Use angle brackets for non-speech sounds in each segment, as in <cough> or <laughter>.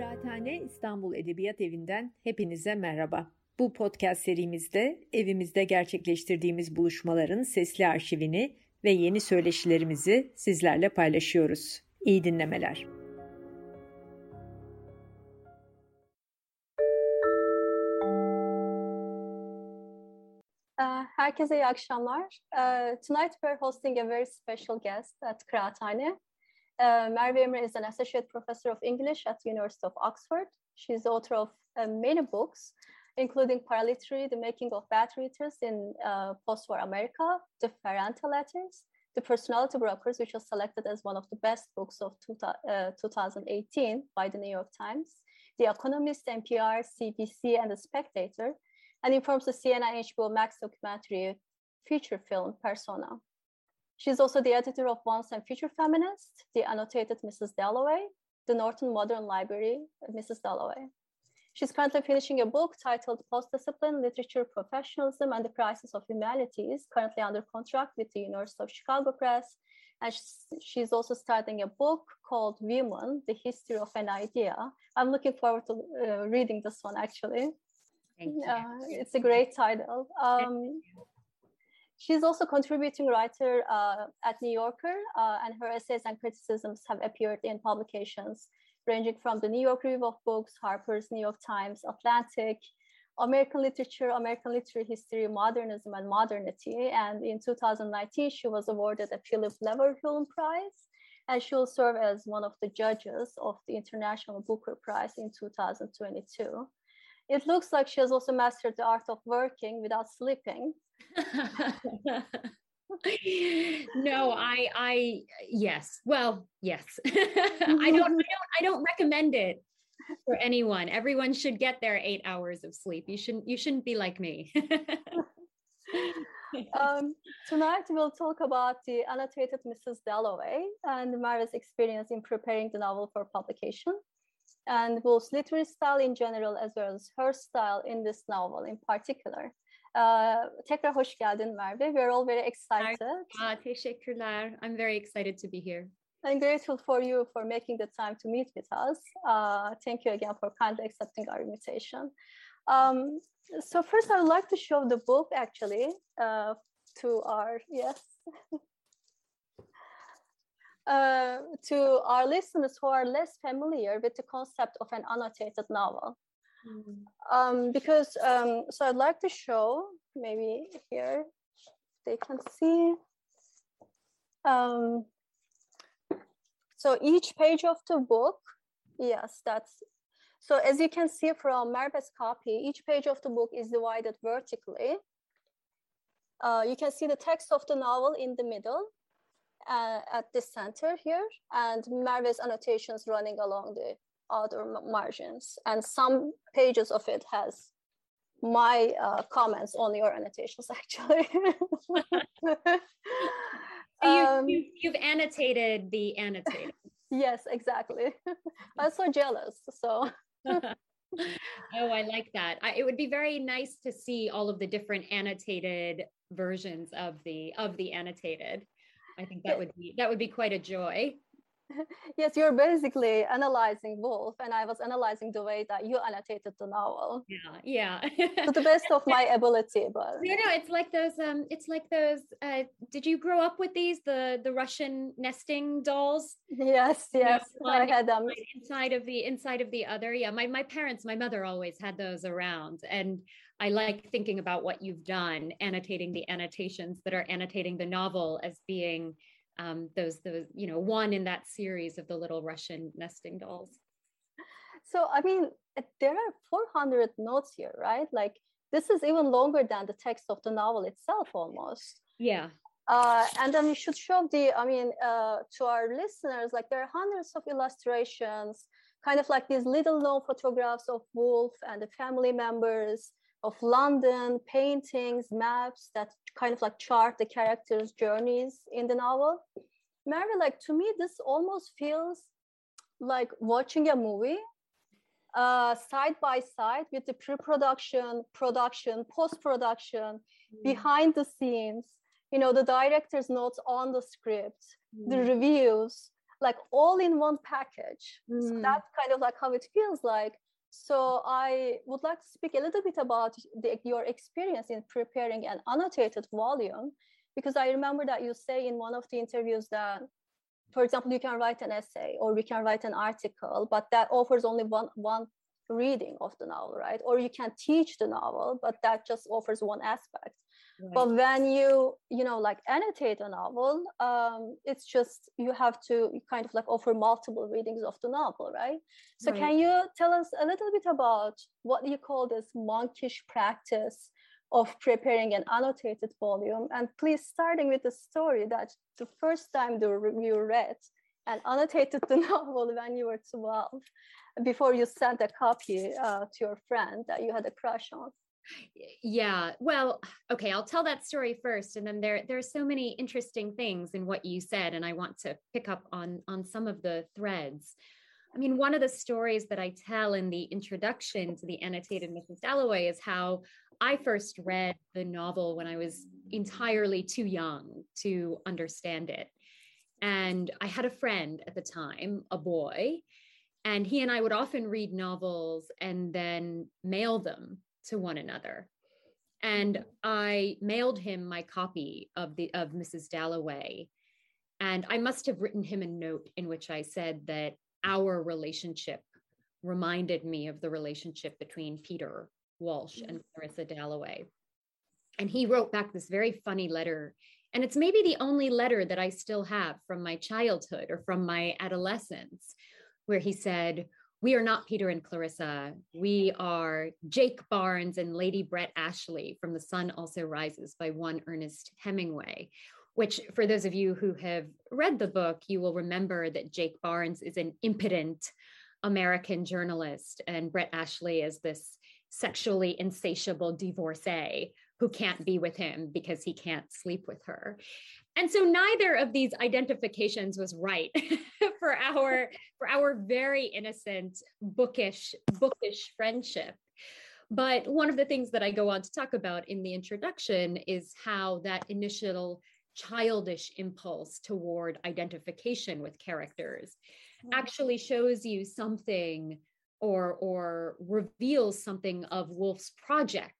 Kıraathane İstanbul Edebiyat Evi'nden hepinize merhaba. Bu podcast serimizde evimizde gerçekleştirdiğimiz buluşmaların sesli arşivini ve yeni söyleşilerimizi sizlerle paylaşıyoruz. İyi dinlemeler. Uh, herkese iyi akşamlar. Uh, tonight we're hosting a very special guest at Kıraathane. Uh, Merve Emre is an associate professor of English at the University of Oxford. She's the author of uh, many books, including Paraliterary, The Making of Bad Readers in uh, Post-War America, The Ferrante Letters, The Personality Brokers, which was selected as one of the best books of two, uh, 2018 by the New York Times, The Economist, NPR, CBC, and The Spectator, and informs the CNN HBO Max documentary feature film Persona. She's also the editor of Once and Future Feminist, the annotated Mrs. Dalloway, the Norton Modern Library, Mrs. Dalloway. She's currently finishing a book titled Post-Discipline, Literature, Professionalism, and the Crisis of Humanities, currently under contract with the University of Chicago Press. And she's also starting a book called Women, The History of an Idea. I'm looking forward to uh, reading this one, actually. Thank you. Uh, it's a great title. Um, She's also contributing writer uh, at New Yorker, uh, and her essays and criticisms have appeared in publications ranging from the New York Review of Books, Harper's, New York Times, Atlantic, American Literature, American Literary History, Modernism, and Modernity. And in 2019, she was awarded a Philip Leverhulme Prize, and she will serve as one of the judges of the International Booker Prize in 2022. It looks like she has also mastered the art of working without sleeping <laughs> no, I, I, yes. Well, yes. <laughs> I <laughs> don't, I don't, I don't recommend it for anyone. Everyone should get their eight hours of sleep. You shouldn't, you shouldn't be like me. um, tonight we'll talk about the annotated Mrs. Dalloway and Mara's experience in preparing the novel for publication and Woolf's literary style in general, as well as her style in this novel in particular. Uh, tekrar hoş geldin Merve. We're all very excited. Aa, teşekkürler. I'm very excited to be here. I'm grateful for you for making the time to meet with us. Uh, thank you again for kindly accepting our invitation. Um, so first, I would like to show the book actually uh, to our yes. <laughs> uh, to our listeners who are less familiar with the concept of an annotated novel. Mm. Um, because um, so I'd like to show maybe here they can see. Um, so each page of the book, yes, that's so as you can see from Merve's copy, each page of the book is divided vertically. Uh, you can see the text of the novel in the middle uh, at the center here and Merve's annotations running along the other margins. And some pages of it has my uh, comments on your annotations <laughs> actually. um, you, have annotated the annotated. <laughs> yes, exactly. <laughs> I'm so jealous. So. oh, I like that. I, it would be very nice to see all of the different annotated versions of the of the annotated. I think that would be that would be quite a joy. <laughs> yes, you're basically analyzing Woolf, and I was analyzing the way that you annotated the novel. Yeah, yeah. to the best of my <laughs> ability, but you know, it's like those. Um, it's like those. Uh, did you grow up with these? The the Russian nesting dolls. Yes, yes, you know, I had them inside of the inside of the other. Yeah, my my parents, my mother always had those around, and I like thinking about what you've done, annotating the annotations that are annotating the novel as being um, those those you know one in that series of the little Russian nesting dolls. So I mean, there are 400 notes here, right? Like this is even longer than the text of the novel itself, almost. Yeah. Uh, and then we should show the, I mean, uh, to our listeners, like there are hundreds of illustrations, kind of like these little known photographs of Woolf and the family members, of London, paintings, maps that kind of like chart the characters' journeys in the novel. Mary, like to me, this almost feels like watching a movie uh, side by side with the pre-production, production, post-production, mm. behind the scenes, you know, the director's notes on the script, mm. the reviews, like all in one package. Mm. So that's kind of like how it feels like. So I would like to speak a little bit about the, your experience in preparing an annotated volume, because I remember that you say in one of the interviews that, for example, you can write an essay or we can write an article, but that offers only one one reading of the novel, right? Or you can teach the novel, but that just offers one aspect. Right. But when you, you know, like annotate a novel, um, it's just you have to kind of like offer multiple readings of the novel, right? So Right. can you tell us a little bit about what you call this monkish practice of preparing an annotated volume? And please starting with the story that the first time the you read and annotated the <laughs> novel when you were 12 before you sent a copy uh, to your friend that you had a crush on. Yeah well okay i'll tell that story first and then there there are so many interesting things in what you said and i want to pick up on on some of the threads. I mean one of the stories that i tell in the introduction to the annotated mrs dalloway is how i first read the novel when i was entirely too young to understand it. And i had a friend at the time a boy and he and i would often read novels and then mail them to one another. And I mailed him my copy of the of Mrs. Dalloway. And I must have written him a note in which I said that our relationship reminded me of the relationship between Peter Walsh and mm-hmm. Clarissa Dalloway. And he wrote back this very funny letter. And it's maybe the only letter that I still have from my childhood or from my adolescence, where he said, we are not Peter and Clarissa. We are Jake Barnes and Lady Brett Ashley from The Sun Also Rises by one Ernest Hemingway, which, for those of you who have read the book, you will remember that Jake Barnes is an impotent American journalist, and Brett Ashley is this sexually insatiable divorcee who can't be with him because he can't sleep with her. And so neither of these identifications was right <laughs> for our for our very innocent bookish bookish friendship. But one of the things that I go on to talk about in the introduction is how that initial childish impulse toward identification with characters mm-hmm. actually shows you something or or reveals something of Woolf's project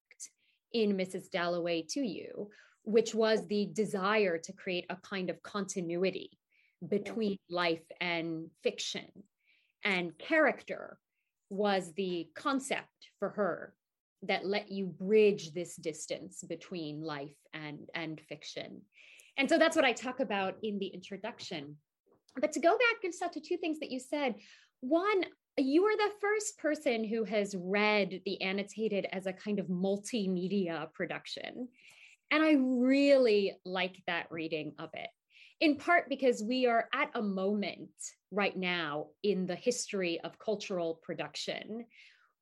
in Mrs. Dalloway to you, which was the desire to create a kind of continuity between life and fiction. And character was the concept for her that let you bridge this distance between life and, and fiction. And so that's what I talk about in the introduction. But to go back and stuff to two things that you said, one, you are the first person who has read the annotated as a kind of multimedia production. And I really like that reading of it, in part because we are at a moment right now in the history of cultural production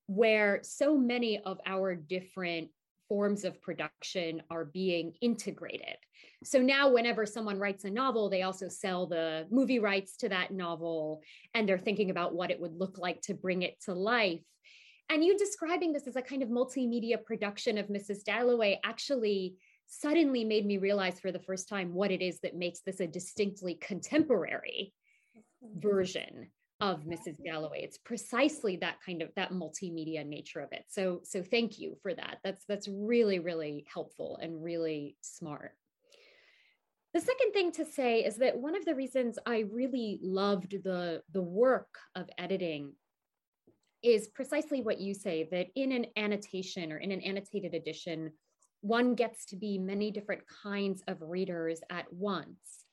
where so many of our different forms of production are being integrated. So now, whenever someone writes a novel, they also sell the movie rights to that novel, and they're thinking about what it would look like to bring it to life. And you describing this as a kind of multimedia production of Mrs. Dalloway actually suddenly made me realize for the first time what it is that makes this a distinctly contemporary version of Mrs. Dalloway. It's precisely that kind of that multimedia nature of it. So so thank you for that. That's that's really really helpful and really smart. The second thing to say is that one of the reasons I really loved the the work of editing is precisely what you say that in an annotation or in an annotated edition one gets to be many different kinds of readers at once.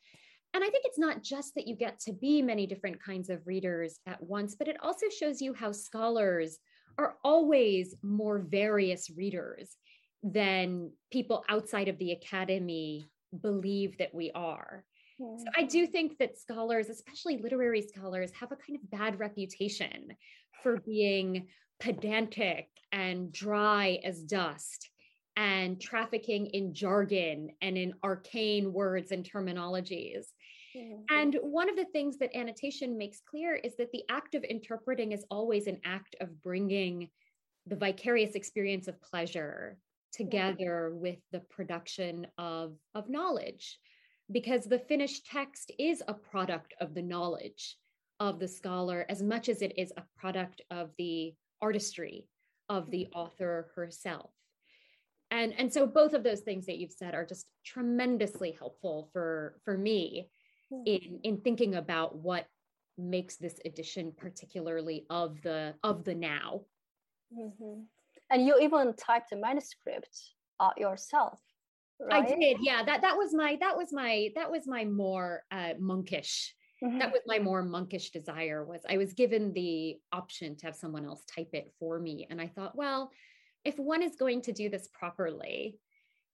And I think it's not just that you get to be many different kinds of readers at once, but it also shows you how scholars are always more various readers than people outside of the academy believe that we are. So I do think that scholars, especially literary scholars, have a kind of bad reputation for being pedantic and dry as dust and trafficking in jargon and in arcane words and terminologies. Mm-hmm. And one of the things that annotation makes clear is that the act of interpreting is always an act of bringing the vicarious experience of pleasure together with the production of, of knowledge. because the finished text is a product of the knowledge of the scholar as much as it is a product of the artistry of the author herself and and so both of those things that you've said are just tremendously helpful for for me in in thinking about what makes this edition particularly of the of the now mm-hmm. and you even typed a manuscript uh, yourself right? i did yeah that that was my that was my that was my more uh, monkish mm-hmm. that was my more monkish desire was i was given the option to have someone else type it for me and i thought well if one is going to do this properly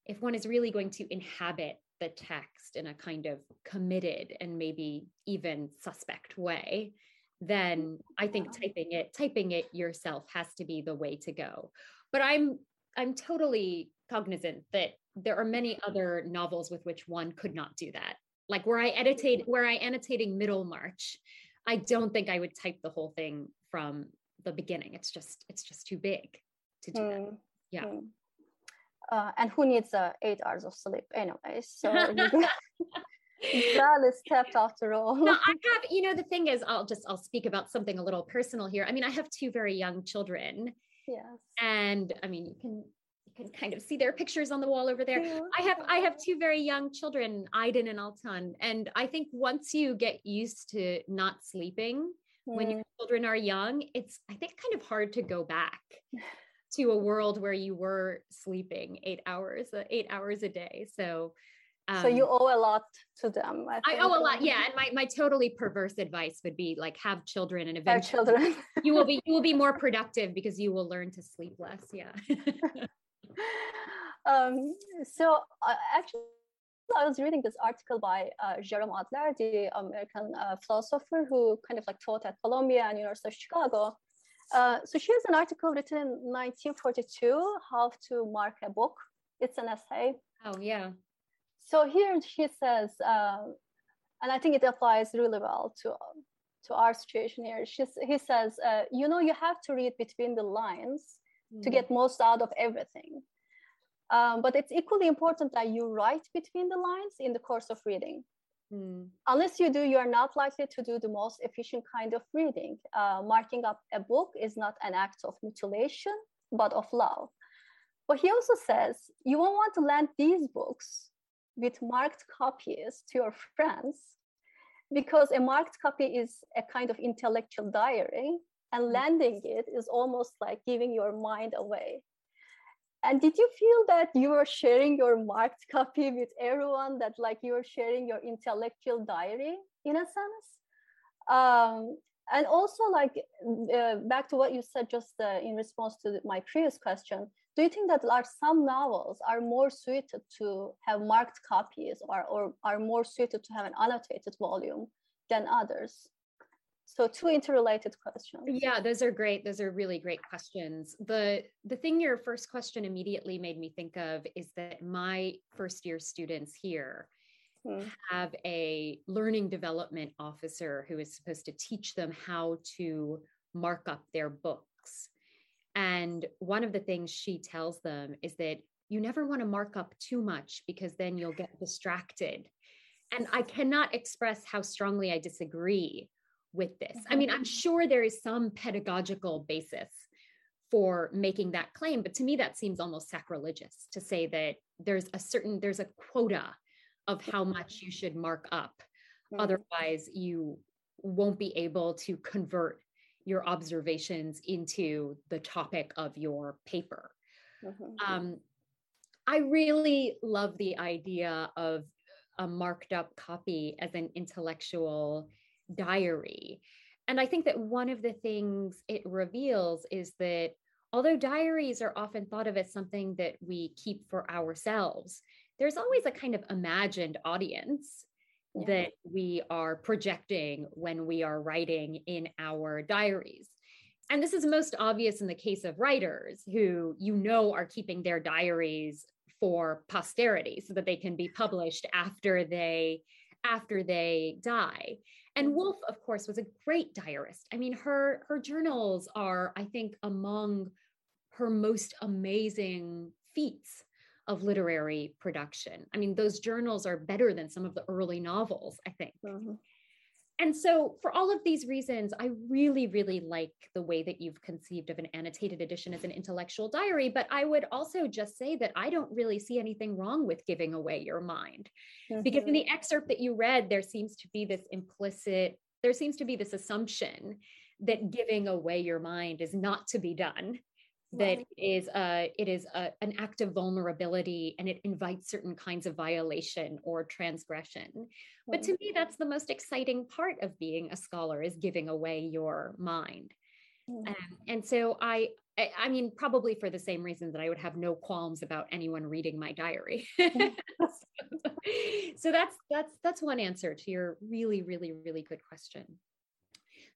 if one is really going to inhabit the text in a kind of committed and maybe even suspect way then i think typing it typing it yourself has to be the way to go. But i'm i'm totally cognizant that there are many other novels with which one could not do that. Like where i edited where i annotating Middlemarch i don't think i would type the whole thing from the beginning. It's just it's just too big to do mm. that yeah mm. uh, and who needs uh, eight hours of sleep anyway so <laughs> that is stepped after all no, i <laughs> have you know the thing is i'll just i'll speak about something a little personal here i mean i have two very young children yes and i mean you can you can kind of see their pictures on the wall over there. I have I have two very young children, Aiden and Altan, and I think once you get used to not sleeping mm. when your mm. children are young, it's I think kind of hard to go back <laughs> to a world where you were sleeping eight hours, uh, eight hours a day. So, um, so you um, owe a lot to them. I, I, owe a lot, yeah. And my my totally perverse advice would be like have children, and eventually children. <laughs> you will be you will be more <laughs> productive because you will learn to sleep less. Yeah. <laughs> um, so uh, actually. I was reading this article by uh, Jerome Adler, the American uh, philosopher who kind of like taught at Columbia and University of Chicago. Uh, so she has an article written in 1942, How to Mark a Book. It's an essay. Oh, yeah. So here she says, uh, and I think it applies really well to, to our situation here. She, he says, uh, you know, you have to read between the lines mm. to get most out of everything. Um, but it's equally important that you write between the lines in the course of reading. Mm. Unless you do, you are not likely to do the most efficient kind of reading. Uh, marking up a book is not an act of mutilation, but of love. But he also says you won't want to lend these books with marked copies to your friends because a marked copy is a kind of intellectual diary, and hmm. lending it is almost like giving your mind away. And did you feel that you were sharing your marked copy with everyone, that like you were sharing your intellectual diary in a sense? Um, and also like uh, back to what you said just uh, in response to my previous question, do you think that like some novels are more suited to have marked copies or, or are more suited to have an annotated volume than others? So two interrelated questions. Yeah those are great. Those are really great questions. The the thing your first question immediately made me think of is that my first year students here hmm. have a learning development officer who is supposed to teach them how to mark up their books. And one of the things she tells them is that you never want to mark up too much because then you'll get distracted. And i cannot express how strongly i disagree with this. I mean, I'm mm-hmm. sure there is some pedagogical basis for making that claim, but to me, that seems almost sacrilegious to say that there's a certain, there's a quota of how much you should mark up. Mm-hmm. Otherwise, you won't be able to convert your observations into the topic of your paper. Mm-hmm. Um, I really love the idea of a marked up copy as an intellectual diary. And I think that one of the things it reveals is that although diaries are often thought of as something that we keep for ourselves, there's always a kind of imagined audience yeah. that we are projecting when we are writing in our diaries. And this is most obvious in the case of writers who you know are keeping their diaries for posterity so that they can be published after they after they die. And mm-hmm. Woolf, of course, was a great diarist. I mean, her her journals are, I think, among her most amazing feats of literary production. I mean, those journals are better than some of the early novels, I think. Mm-hmm. And so, for all of these reasons, I really, really like the way that you've conceived of an annotated edition as an intellectual diary. But I would also just say that I don't really see anything wrong with giving away your mind. Mm-hmm. Because in the mm-hmm. excerpt that you read, there seems to be this implicit, there seems to be this assumption that giving away your mind is not to be done that is a it is a, an act of vulnerability and it invites certain kinds of violation or transgression. But to me that's the most exciting part of being a scholar is giving away your mind. Mm. um, and so I, I i mean probably for the same reason that i would have no qualms about anyone reading my diary. <laughs> <laughs> So, so that's that's that's one answer to your really really really good question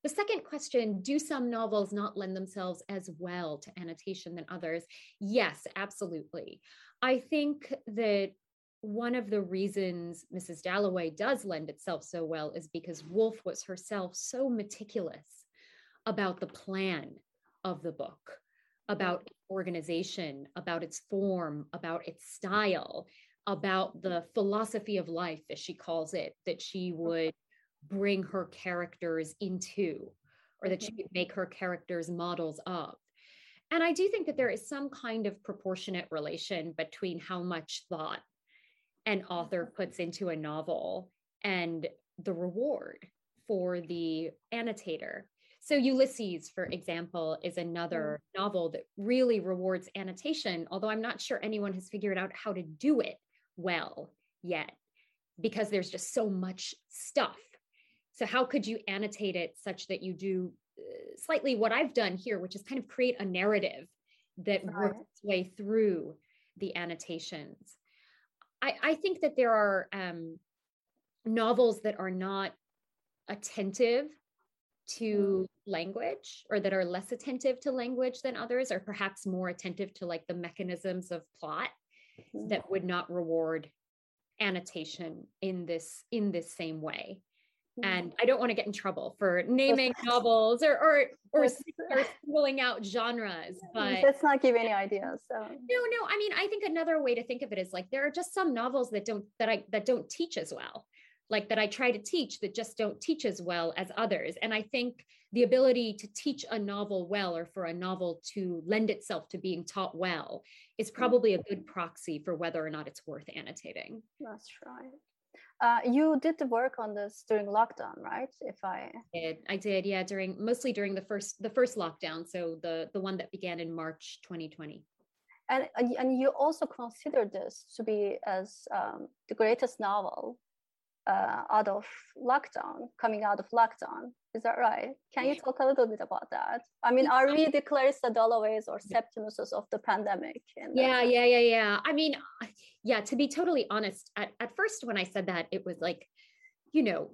the second question Do some novels not lend themselves as well to annotation than others? Yes, absolutely. I think that one of the reasons Mrs. Dalloway does lend itself so well is because Woolf was herself so meticulous about the plan of the book, about mm. organization, about its form, about its style, about the mm. philosophy of life, as she calls it, that she would bring her characters into or that she mm-hmm. make her characters models of. And I do think that there is some kind of proportionate relation between how much thought an author mm-hmm. puts into a novel and the reward for the annotator. So, Ulysses, for example, is another mm. novel that really rewards annotation, although I'm not sure anyone has figured out how to do it well yet because there's just so much stuff so how could you annotate it such that you do uh, slightly what I've done here, which is kind of create a narrative that works its way through the annotations. I, I think that there are um, novels that are not attentive to mm. language or that are less attentive to language than others or perhaps more attentive to like the mechanisms of plot mm-hmm. that would not reward annotation in this in this same way and I don't want to get in trouble for naming novels or or or, or singling out genres. But let's not give any ideas. So no, no. I mean, I think another way to think of it is like there are just some novels that don't that I that don't teach as well, like that I try to teach that just don't teach as well as others. And I think the ability to teach a novel well or for a novel to lend itself to being taught well is mm. probably a good proxy for whether or not it's worth annotating. That's right. Uh, you did the work on this during lockdown, right? If I did, I did, yeah, during mostly during the first the first lockdown, so the the one that began in March 2020. And and you also consider this to be as um, the greatest novel uh, out of lockdown, coming out of lockdown. Is that right? Can you talk a little bit about that? I mean, are we the Clarissa Dalloways or Septimuses of the pandemic? Yeah, yeah, yeah, yeah. I mean, yeah, to be totally honest, at, at first when I said that, it was like, you know,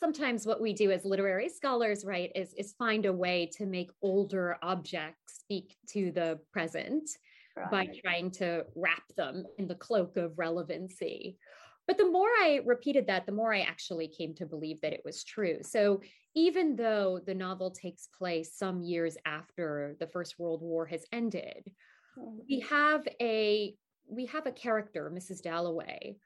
sometimes what we do as literary scholars, right, is, is find a way to make older objects speak to the present right. by trying to wrap them in the cloak of relevancy. But the more I repeated that, the more I actually came to believe that it was true. So even though the novel takes place some years after the First World War has ended, we mm-hmm. have a we have a character, Mrs. Dalloway,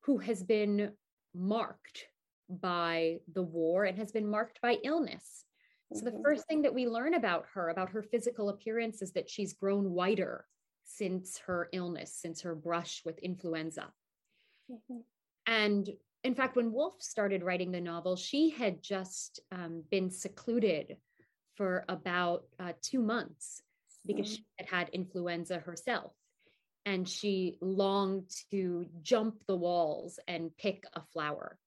who has been marked by the war and has been marked by illness. So the mm-hmm. first thing that we learn about her, about her physical appearance, is that she's grown whiter since her illness, since her brush with influenza. Mm-hmm. And in fact, when Woolf started writing the novel, she had just um, been secluded for about uh, two months because mm-hmm. she had had influenza herself. And she longed to jump the walls and pick a flower.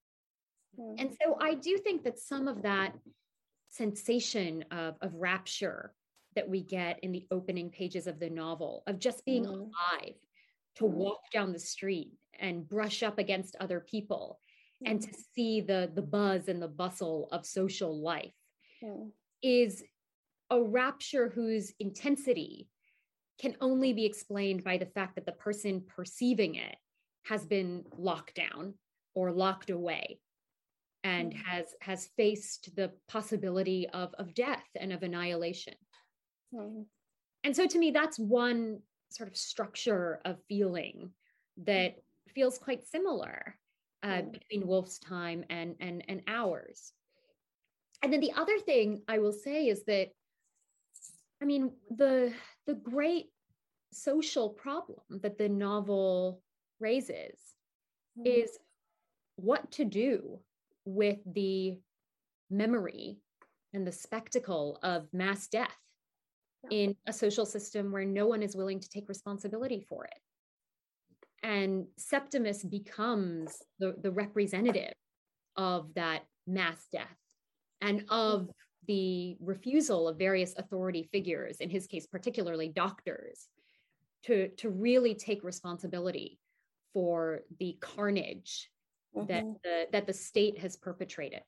Mm-hmm. And so I do think that some of that sensation of, of rapture that we get in the opening pages of the novel, of just being mm-hmm. alive, to mm-hmm. walk down the street and brush up against other people mm. and to see the the buzz and the bustle of social life mm. is a rapture whose intensity can only be explained by the fact that the person perceiving it has been locked down or locked away and mm. has has faced the possibility of of death and of annihilation mm. and so to me that's one sort of structure of feeling that feels quite similar uh, mm. between Woolf's time and and and ours. And then the other thing I will say is that, I mean, the the great social problem that the novel raises mm. is what to do with the memory and the spectacle of mass death in a social system where no one is willing to take responsibility for it. And Septimus becomes the, the representative of that mass death and of the refusal of various authority figures, in his case, particularly doctors, to, to really take responsibility for the carnage mm-hmm. that, the, that the state has perpetrated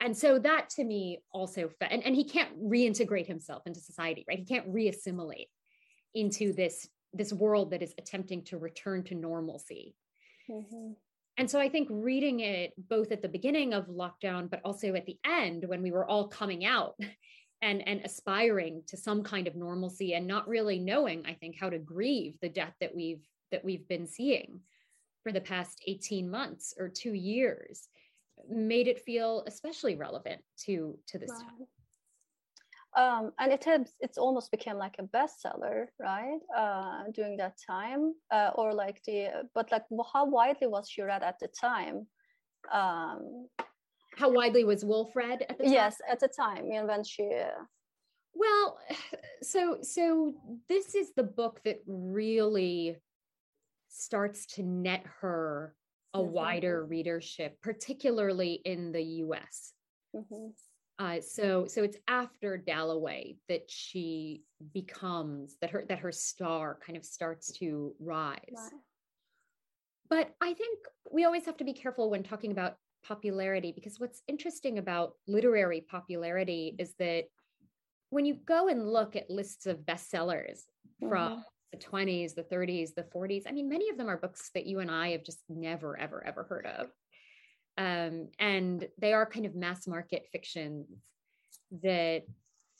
and so that to me also and, and he can't reintegrate himself into society right he can't reassimilate into this this world that is attempting to return to normalcy mm-hmm. And so i think reading it both at the beginning of lockdown but also at the end when we were all coming out <laughs> and and aspiring to some kind of normalcy and not really knowing i think how to grieve the death that we've that we've been seeing for the past 18 months or 2 years made it feel especially relevant to to this time. Um, and it has it's almost became like a bestseller right uh, during that time uh, or like the but like how widely was she read at the time um, how widely was Woolf read at the time? yes at the time you know, when she uh... well <sighs> so so this is the book that really starts to net her a mm-hmm. wider readership, particularly in the US. Mm-hmm. Uh, so so it's after Dalloway that she becomes that her that her star kind of starts to rise. Wow. But I think we always have to be careful when talking about popularity because what's interesting about literary popularity is that when you go and look at lists of bestsellers mm-hmm. from the 20s, the 30s, the 40s. I mean, many of them are books that you and I have just never, ever, ever heard of. Um, and they are kind of mass market fictions that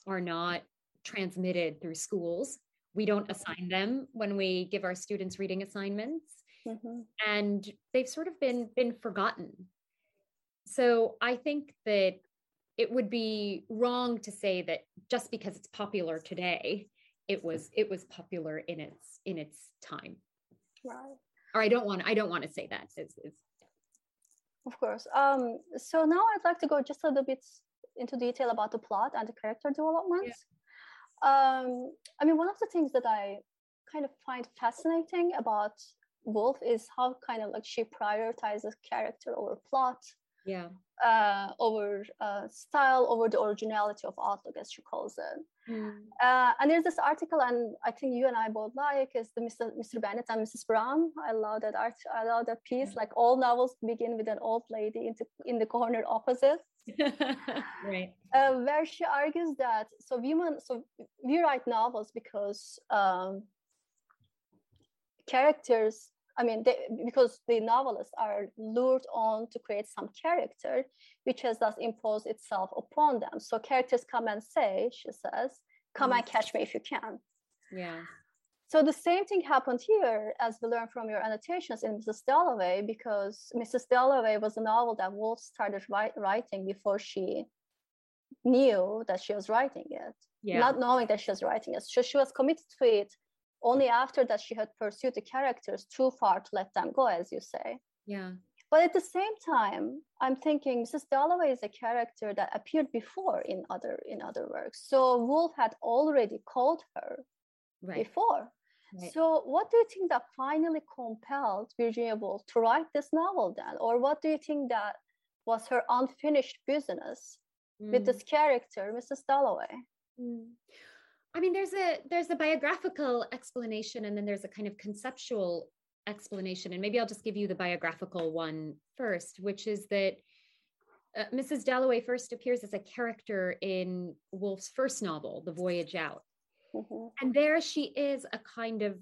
are not transmitted through schools. We don't assign them when we give our students reading assignments. Mm-hmm. And they've sort of been been forgotten. So I think that it would be wrong to say that just because it's popular today it was it was popular in its in its time right or i don't want i don't want to say that it's, it's of course. Um so now i'd like to go just a little bit into detail about the plot and the character developments. Yeah. um i mean one of the things that i kind of find fascinating about Woolf is how kind of like she prioritizes character over plot yeah. uh, over uh, style over the originality of outlook as she calls it mm. uh, and there's this article and i think you and i both like is the mr mr bennett and mrs brown i love that art i love that piece mm. like all novels begin with an old lady in the, in the corner opposite <laughs> right uh, where she argues that so women so we write novels because um, characters I mean, they, because the novelists are lured on to create some character, which has thus imposed itself upon them. So characters come and say, she says, come mm. and catch me if you can. Yeah. So the same thing happened here, as we learned from your annotations in Mrs. Dalloway, because Mrs. Dalloway was a novel that Woolf started writing before she knew that she was writing it, yeah. not knowing that she was writing it. So she was committed to it only after that she had pursued the characters too far to let them go as you say yeah but at the same time i'm thinking mrs dalloway is a character that appeared before in other in other works so Woolf had already called her right. before right. so what do you think that finally compelled virginia woolf to write this novel then or what do you think that was her unfinished business mm. with this character mrs dalloway mm. I mean, there's a there's a biographical explanation, and then there's a kind of conceptual explanation. And maybe I'll just give you the biographical one first, which is that uh, Mrs. Dalloway first appears as a character in Woolf's first novel, The Voyage Out. Mm-hmm. And there she is a kind of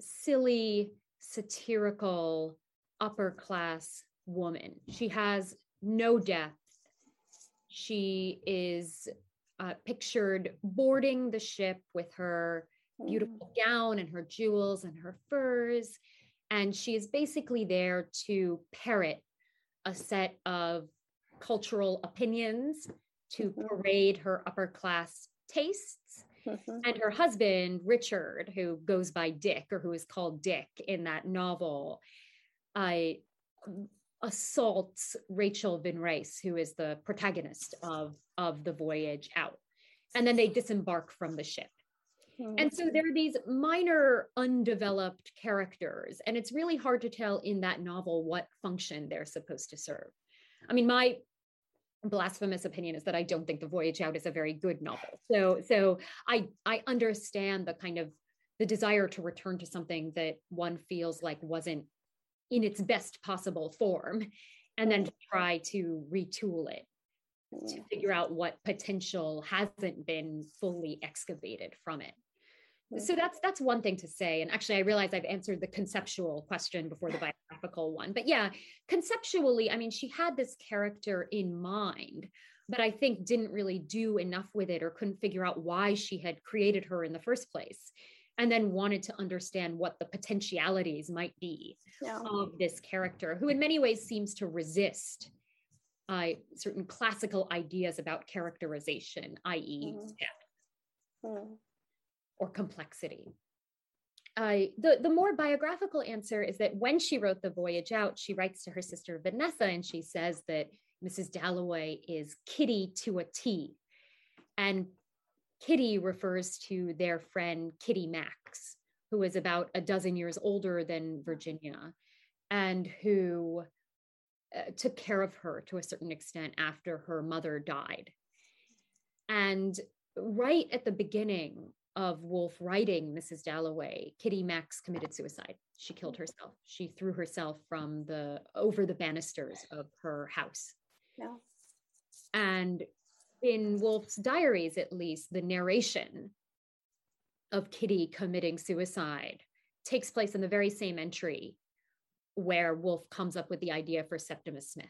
silly, satirical, upper class woman. She has no depth. She is uh, pictured boarding the ship with her beautiful mm. gown and her jewels and her furs. And she is basically there to parrot a set of cultural opinions, to mm-hmm. parade her upper class tastes. Mm-hmm. And her husband, Richard, who goes by Dick or who is called Dick in that novel, I assaults Rachel Vinrace, who is the protagonist of, of the voyage out. And then they disembark from the ship. Mm-hmm. And so there are these minor undeveloped characters, and it's really hard to tell in that novel what function they're supposed to serve. I mean, my blasphemous opinion is that I don't think The Voyage Out is a very good novel. So so I I understand the kind of the desire to return to something that one feels like wasn't in its best possible form and then mm. try to retool it to mm. figure out what potential hasn't been fully excavated from it. Mm. So that's that's one thing to say. And actually i realize i've answered the conceptual question before the biographical one but yeah conceptually i mean she had this character in mind but i think didn't really do enough with it or couldn't figure out why she had created her in the first place and then wanted to understand what the potentialities might be yeah. of this character who in many ways seems to resist uh, certain classical ideas about characterization i.e mm. mm. or complexity uh, the, the more biographical answer is that when she wrote The Voyage Out, she writes to her sister Vanessa and she says that Mrs. Dalloway is Kitty to a T. And Kitty refers to their friend Kitty Maxse, who is about a dozen years older than Virginia and who uh, took care of her to a certain extent after her mother died. And right at the beginning of Woolf writing Mrs. Dalloway, Kitty Maxse committed suicide. She killed herself. She threw herself from the over the banisters of her house. Yeah. And in Woolf's diaries, at least, the narration of Kitty committing suicide takes place in the very same entry where Woolf comes up with the idea for Septimus Smith.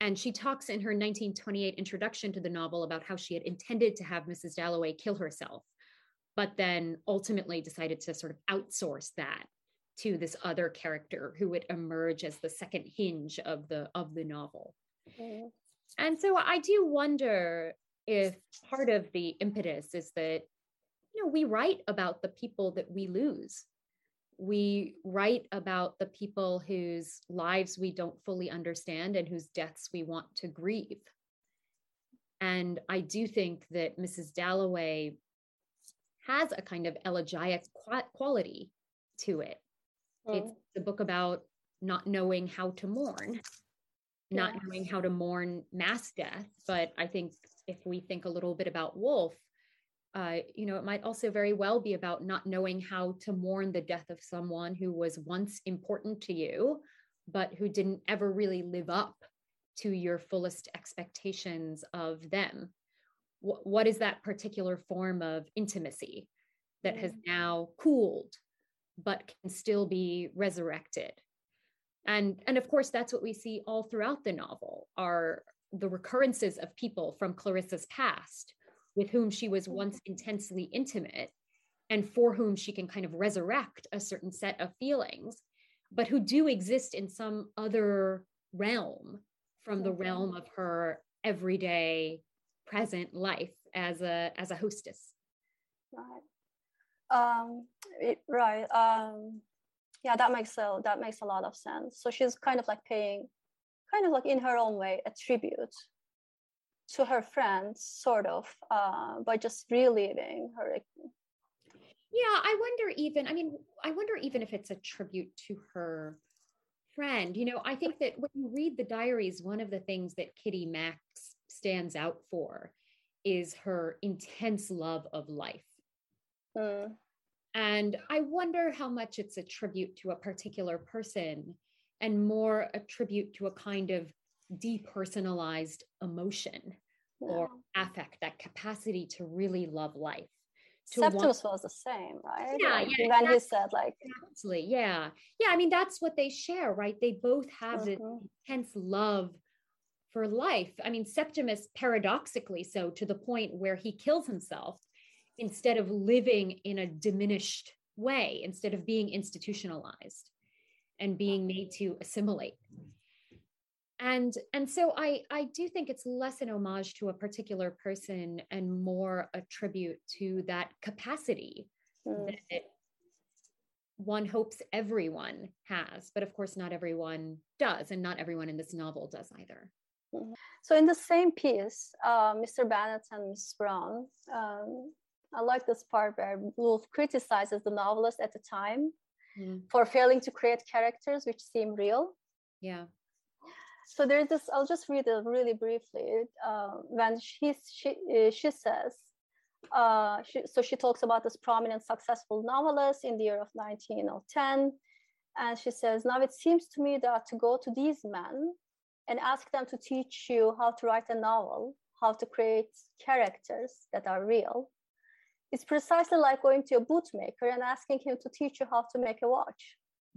And she talks in her 1928 introduction to the novel about how she had intended to have Mrs. Dalloway kill herself, but then ultimately decided to sort of outsource that to this other character who would emerge as the second hinge of the of the novel. Mm-hmm. And so I do wonder if part of the impetus is that, you know, we write about the people that we lose. We write about the people whose lives we don't fully understand and whose deaths we want to grieve. And I do think that Mrs. Dalloway has a kind of elegiac quality to it. Mm. It's a book about not knowing how to mourn not knowing how to mourn mass death. But I think if we think a little bit about Woolf, uh, you know, it might also very well be about not knowing how to mourn the death of someone who was once important to you, but who didn't ever really live up to your fullest expectations of them. W- what is that particular form of intimacy that has now cooled, but can still be resurrected? And and of course that's what we see all throughout the novel are the recurrences of people from clarissa's past with whom she was mm-hmm. once intensely intimate and for whom she can kind of resurrect a certain set of feelings but who do exist in some other realm from the realm of her everyday present life as a as a hostess. Right. Um it, right um yeah that makes a that makes a lot of sense. So she's kind of like paying kind of like in her own way a tribute to her friends sort of uh, by just reliving her yeah i wonder even i mean i wonder even if it's a tribute to her friend. You know i think that when you read the diaries one of the things that kitty maxse stands out for is her intense love of life. Mm. And I wonder how much it's a tribute to a particular person and more a tribute to a kind of depersonalized emotion or affect, that capacity to really love life. Septimus was the same, right? Yeah, like, yeah. When he said like absolutely, yeah. Yeah, I mean that's what they share, right? They both have mm-hmm. this intense love for life. I mean, Septimus paradoxically so to the point where he kills himself instead of living in a diminished way, instead of being institutionalized and being made to assimilate. And, and so I, I do think it's less an homage to a particular person and more a tribute to that capacity mm. that one hopes everyone has, but of course, not everyone does, and not everyone in this novel does either. Mm-hmm. So, in the same piece, uh, Mr. Bennett and Miss Brown, um, I like this part where Woolf criticizes the novelist at the time mm. for failing to create characters which seem real. Yeah. So there's this. I'll just read it really briefly. Uh, when she she uh, she says, uh, she, so she talks about this prominent, successful novelist in the year of 1910. And she says, Now it seems to me that to go to these men and ask them to teach you how to write a novel, how to create characters that are real, is precisely like going to a bootmaker and asking him to teach you how to make a watch. <laughs>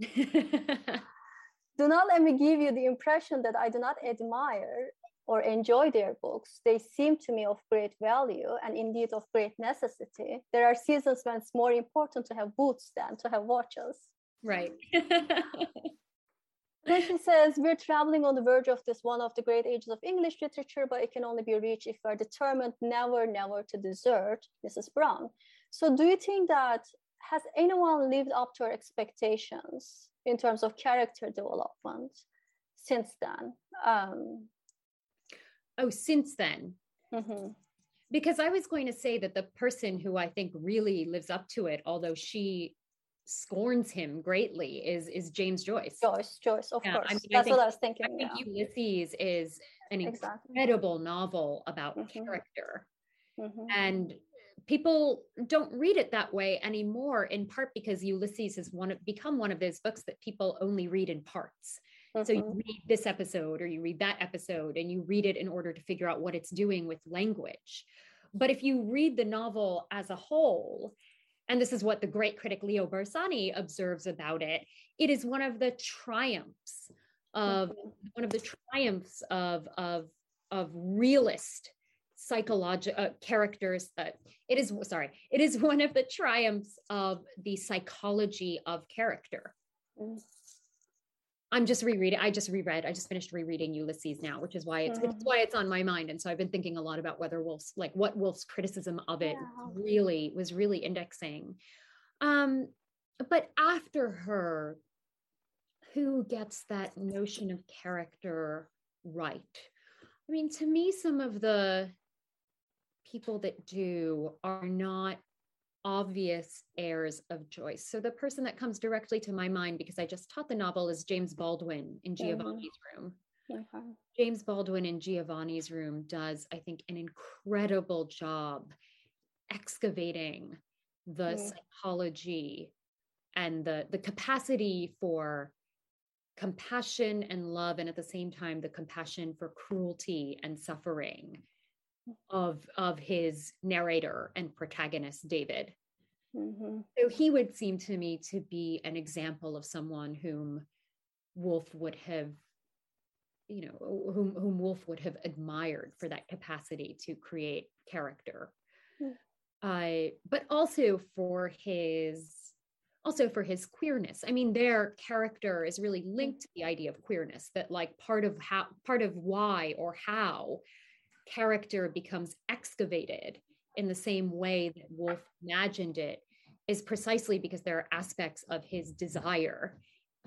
do not let me give you the impression that I do not admire or enjoy their books, they seem to me of great value and indeed of great necessity. There are seasons when it's more important to have boots than to have watches. Right. <laughs> then she says, We're traveling on the verge of this one of the great ages of English literature, but it can only be reached if we're determined never, never to desert Mrs. Brown. So, do you think that has anyone lived up to her expectations in terms of character development since then? Um, oh, since then. Mm-hmm. Because I was going to say that the person who I think really lives up to it, although she scorns him greatly, is is James Joyce. Joyce, Joyce, of yeah, course. I mean, That's think, what I was thinking. I think yeah. Ulysses is an exactly. incredible novel about mm-hmm. character. Mm-hmm. And people don't read it that way anymore in part because ulysses has one become one of those books that people only read in parts so you mm-hmm. read this episode or you read that episode and you read it in order to figure out what it's doing with language. But if you read the novel as a whole, and this is what the great critic Leo Bersani observes about it, it is one of the triumphs of mm-hmm. one of the triumphs of of of realist psychological uh, characters that it is sorry it is <laughs> one of the triumphs of the psychology of character mm. I'm just rereading. I just reread. I just finished rereading Ulysses now, which is why it's, it's why it's on my mind. And so I've been thinking a lot about whether Woolf's like what Woolf's criticism of it yeah. really was really indexing. Um, but after her, who gets that notion of character right? I mean, to me, some of the people that do are not obvious heirs of Joyce. So the person that comes directly to my mind because I just taught the novel is James Baldwin in. Giovanni's room. Okay. James Baldwin in Giovanni's room does, I think, an incredible job excavating the psychology and the the capacity for compassion and love and at the same time the compassion for cruelty and suffering of of his narrator and protagonist David. Mm-hmm. So he would seem to me to be an example of someone whom Woolf would have, you know, whom whom Woolf would have admired for that capacity to create character. Mm. Uh, but also for his also for his queerness. I mean, their character is really linked to the idea of queerness, that like part of how part of why or how character becomes excavated in the same way that Woolf imagined it is precisely because there are aspects of his desire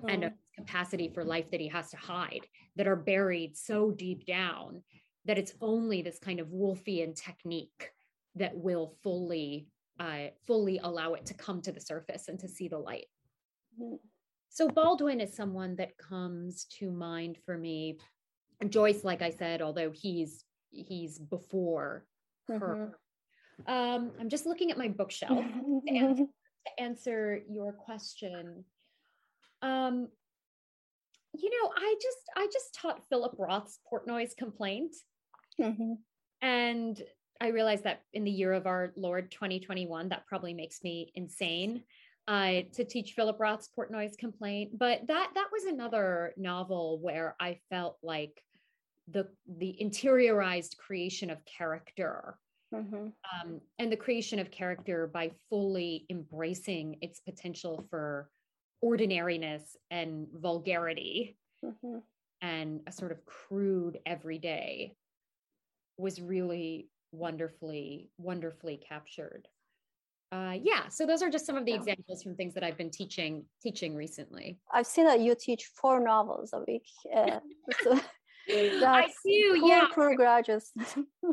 mm. and of capacity for life that he has to hide that are buried so deep down that it's only this kind of Woolfian technique that will fully uh, fully allow it to come to the surface and to see the light. Mm. So Baldwin is someone that comes to mind for me. Joyce, like I said, although he's he's before her. Mm-hmm. Um, I'm just looking at my bookshelf <laughs> to, answer, to answer your question. Um, you know, I just I just taught Philip Roth's Portnoy's Complaint, mm-hmm. and I realized that in the year of our Lord 2021, that probably makes me insane uh, to teach Philip Roth's Portnoy's Complaint. But that that was another novel where I felt like the the interiorized creation of character Mm-hmm. Um, and the creation of character by fully embracing its potential for ordinariness and vulgarity mm-hmm. and a sort of crude everyday was really wonderfully, wonderfully captured. Uh, yeah, so those are just some of the yeah. examples from things that I've been teaching teaching recently. I've seen that you teach four novels a week. Uh, <laughs> so I do, yeah. Poor graduates.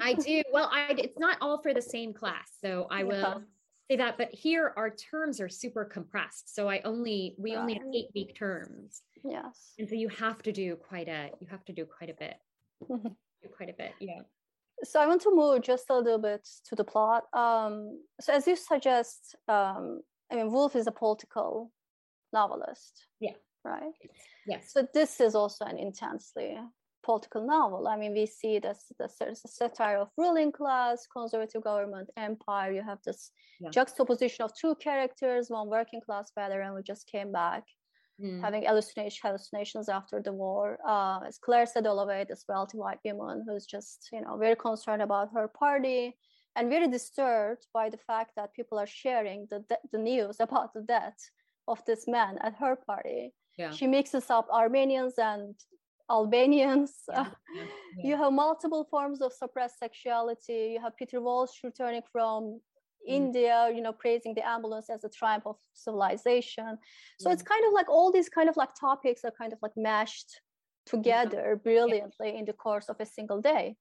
I <laughs> do. Well, I it's not all for the same class, so I yeah. will say that. But here, our terms are super compressed, so I only we right. only have eight week terms. Yes, and so you have to do quite a you have to do quite a bit, <laughs> quite a bit. Yeah. So I want to move just a little bit to the plot. Um, so as you suggest, um, I mean, Woolf is a political novelist. Yeah. Right. Yes. So this is also an intensely political novel. I mean, we see this, this there's a satire of ruling class, conservative government, empire. You have this yeah. juxtaposition of two characters, one working class veteran who just came back, mm. having hallucination, hallucinations after the war. Uh, it's Clarissa Dalloway, this wealthy white woman who's just, you know, very concerned about her party and very disturbed by the fact that people are sharing the, the news about the death of this man at her party. Yeah. She mixes up Armenians and Albanians. <laughs> Yeah, yeah, yeah. You have multiple forms of suppressed sexuality. You have Peter Walsh returning from mm. India, you know, praising the ambulance as a triumph of civilization. So it's kind of like all these kind of like topics are kind of like mashed together brilliantly in the course of a single day.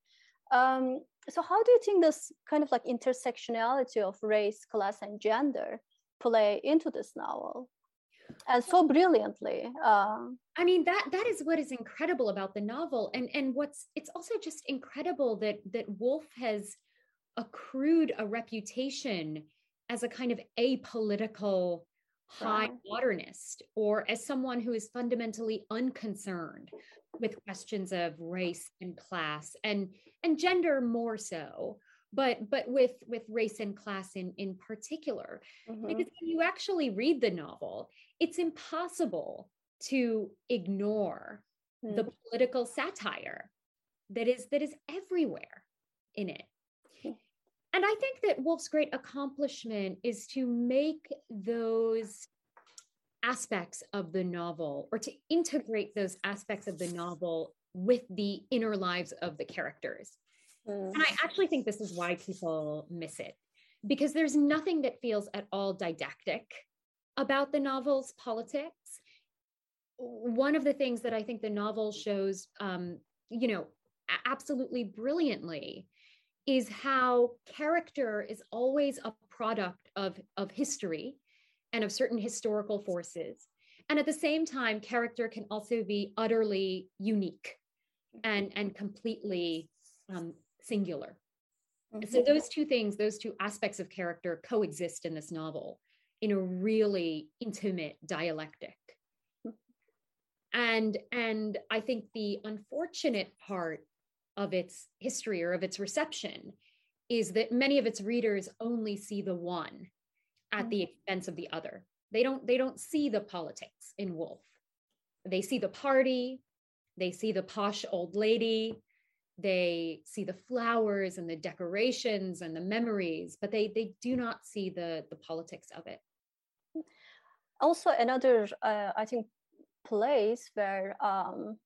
Um, so how do you think this kind of like intersectionality of race, class, and gender play into this novel? And so brilliantly um, i mean that that is what is incredible about the novel. And and what's it's also just incredible that that Woolf has accrued a reputation as a kind of apolitical high modernist or as someone who is fundamentally unconcerned with questions of race and class and and gender more so but but with with race and class in in particular. Mm-hmm. because when you actually read the novel it's impossible to ignore mm. the political satire that is that is everywhere in it and i think that Woolf's great accomplishment is to make those aspects of the novel or to integrate those aspects of the novel with the inner lives of the characters Mm. And I actually think this is why people miss it because there's nothing that feels at all didactic about the novel's politics. One of the things that I think the novel shows, um, you know, absolutely brilliantly is how character is always a product of, of history and of certain historical forces. And at the same time, character can also be utterly unique and, and completely um, singular. Mm-hmm. So those two things, those two aspects of character coexist in this novel in a really intimate dialectic. And and I think the unfortunate part of its history or of its reception is that many of its readers only see the one at the mm-hmm. expense of the other. They don't they don't see the politics in Woolf. They see the party, they see the posh old lady, they see the flowers and the decorations and the memories but they they do not see the the politics of it also another uh, i think place where um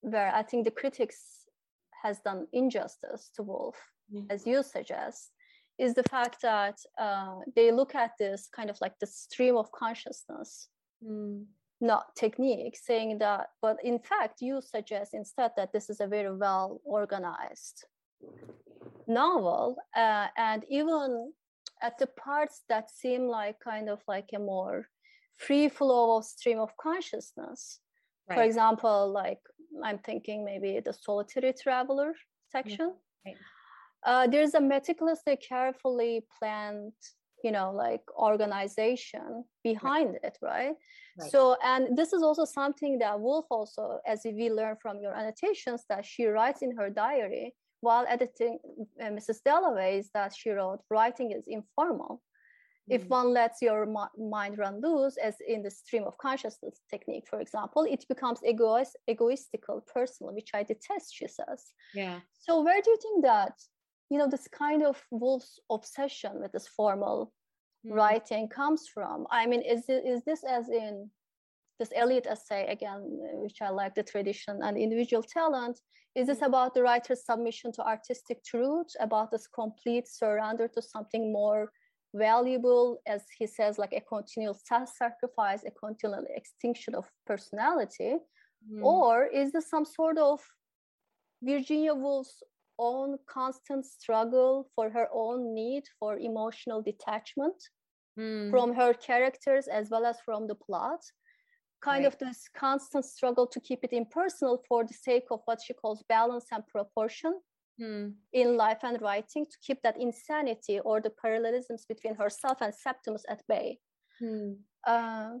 where i think the critics has done injustice to Woolf mm-hmm. as you suggest is the fact that uh, they look at this kind of like the stream of consciousness mm not technique saying that but in fact you suggest instead that this is a very well organized novel uh, and even at the parts that seem like kind of like a more free flow of stream of consciousness right. for example like i'm thinking maybe the solitary traveler section right. uh, there's a meticulously carefully planned you know like organization behind right. it right? right? so and this is also something that Woolf also as we learn from your annotations that she writes in her diary while editing uh, mrs dalloway's that she wrote writing is informal if one lets your mind run loose as in the stream of consciousness technique for example it becomes egoist egoistical personal which i detest she says yeah so where do you think that you know this kind of Woolf's obsession with this formal mm. writing comes from. I mean, is it, is this as in this Eliot essay again, which I like the tradition and individual talent? Is this mm. about the writer's submission to artistic truth, about this complete surrender to something more valuable, as he says, like a continual self-sacrifice, a continual extinction of personality? Mm. Or is this some sort of Virginia Woolf's own constant struggle for her own need for emotional detachment mm. from her characters as well as from the plot? Kind right. of this constant struggle to keep it impersonal for the sake of what she calls balance and proportion. Mm. in life and writing to keep that insanity or the parallelisms between herself and Septimus at bay. Mm. Uh,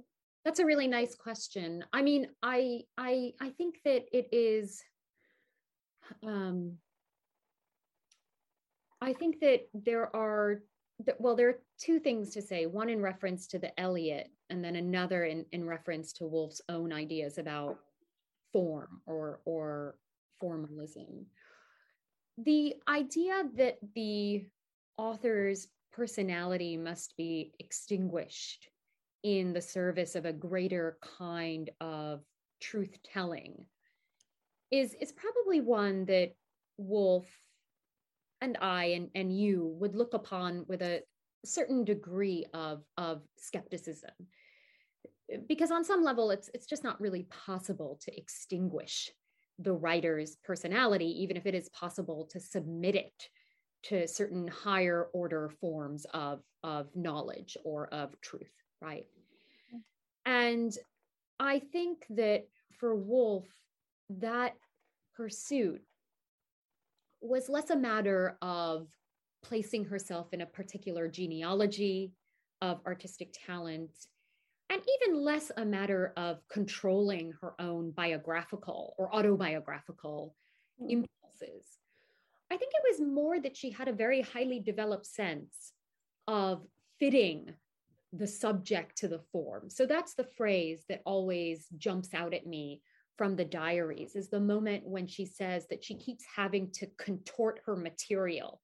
That's a really nice question. I mean, I I I think that it is um, I think that there are, well, there are two things to say one in reference to the Eliot, and then another in, in reference to Woolf's own ideas about form or, or formalism. The idea that the author's personality must be extinguished in the service of a greater kind of truth telling is is probably one that Woolf and I and, and you would look upon with a certain degree of, of skepticism. Because on some level, it's it's just not really possible to extinguish the writer's personality, even if it is possible to submit it to certain higher order forms of, of knowledge or of truth, right? And I think that for Woolf, that pursuit was less a matter of placing herself in a particular genealogy of artistic talent and even less a matter of controlling her own biographical or autobiographical mm. impulses. I think it was more that she had a very highly developed sense of fitting the subject to the form. So that's the phrase that always jumps out at me from the diaries is the moment when she says that she keeps having to contort her material.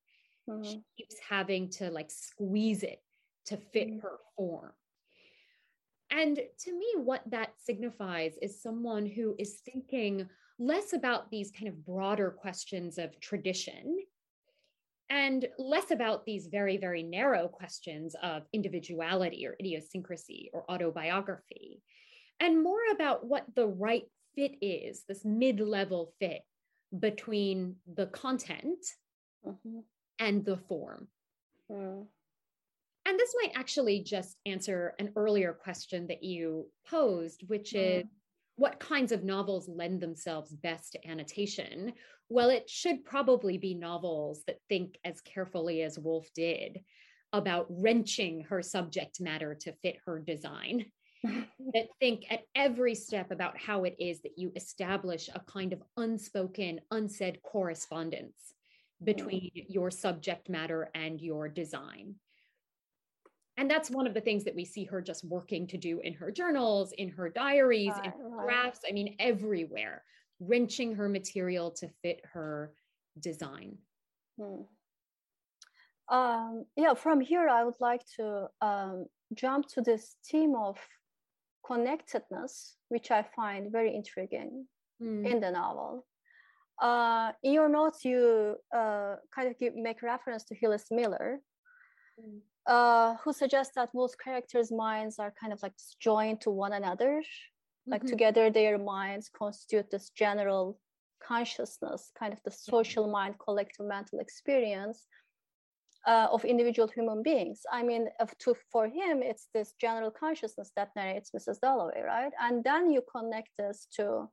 Mm-hmm. She keeps having to like squeeze it to fit mm-hmm. her form. And to me, what that signifies is someone who is thinking less about these kind of broader questions of tradition and less about these very, very narrow questions of individuality or idiosyncrasy or autobiography, and more about what the right fit is, this mid level fit between the content mm-hmm. and the form. Mm. And this might actually just answer an earlier question that you posed, which mm. is what kinds of novels lend themselves best to annotation? Well, it should probably be novels that think as carefully as Woolf did about wrenching her subject matter to fit her design <laughs> that think at every step about how it is that you establish a kind of unspoken, unsaid correspondence between your subject matter and your design. And that's one of the things that we see her just working to do in her journals, in her diaries, in her drafts, I mean, everywhere, wrenching her material to fit her design. Hmm. Um, yeah, from here, I would like to um, jump to this theme of connectedness, which I find very intriguing mm. in the novel. Uh, in your notes, you uh, kind of give, make reference to Hillis Miller, mm. uh, who suggests that most characters' minds are kind of like joined to one another. Mm-hmm. Like together, their minds constitute this general consciousness, kind of the social mind, collective mental experience uh, of individual human beings. I mean, to, for him, it's this general consciousness that narrates Mrs. Dalloway, right? And then you connect this to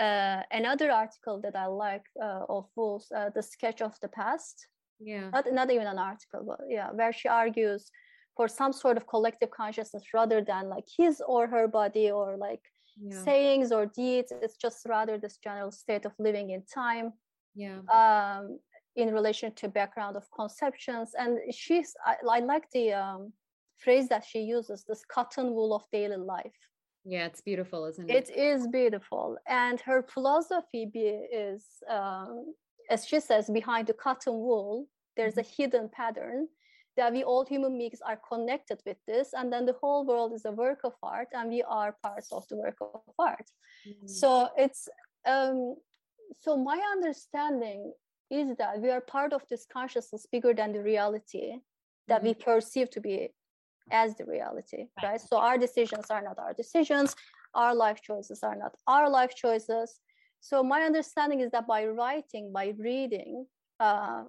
uh, another article that I like uh, of Woolf's, uh, The Sketch of the Past. Yeah. Not, not even an article, but yeah, where she argues for some sort of collective consciousness rather than like his or her body or like yeah. sayings or deeds. It's just rather this general state of living in time. Yeah. Um, in relation to background of conceptions. And she's i, I like the um, phrase that she uses this cotton wool of daily life. Yeah it's beautiful isn't it? It is beautiful. And her philosophy be, is um, as she says behind the cotton wool there's a mm-hmm. hidden pattern that we all human beings are connected with this. And then the whole world is a work of art and we are parts of the work of art. Mm-hmm. so it's um, so my understanding is that we are part of this consciousness bigger than the reality that mm-hmm. we perceive to be as the reality right. right so our decisions are not our decisions our life choices are not our life choices so my understanding is that by writing by reading uh,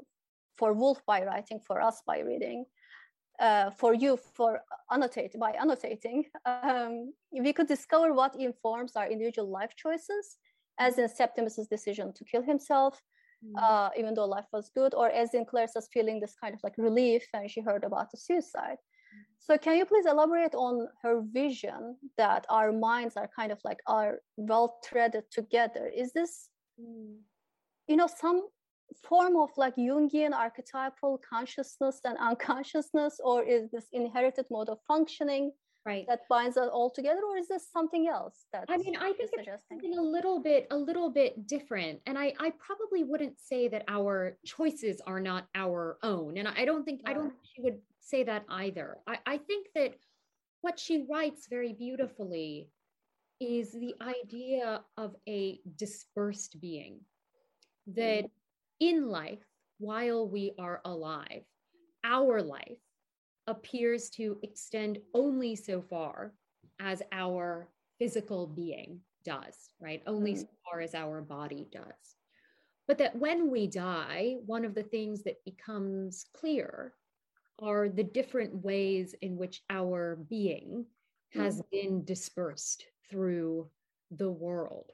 for Woolf by writing for us by reading uh, for you for annotate by annotating um, we could discover what informs our individual life choices as in septimus's decision to kill himself mm. uh, even though life was good or as in clarissa's feeling this kind of like relief when she heard about the suicide mm. so can you please elaborate on her vision that our minds are kind of like are well threaded together is this mm. you know some form of like Jungian archetypal consciousness and unconsciousness, or is this inherited mode of functioning right. that binds us all together, or is this something else that I mean, I think it's something a little bit, a little bit different. And I, I probably wouldn't say that our choices are not our own. And I don't think yeah. I don't think she would say that either. I, I think that what she writes very beautifully is the idea of a dispersed being that mm in life while we are alive. Our life appears to extend only so far as our physical being does, right? Only mm. so far as our body does. But that when we die, one of the things that becomes clear are the different ways in which our being has mm. been dispersed through the world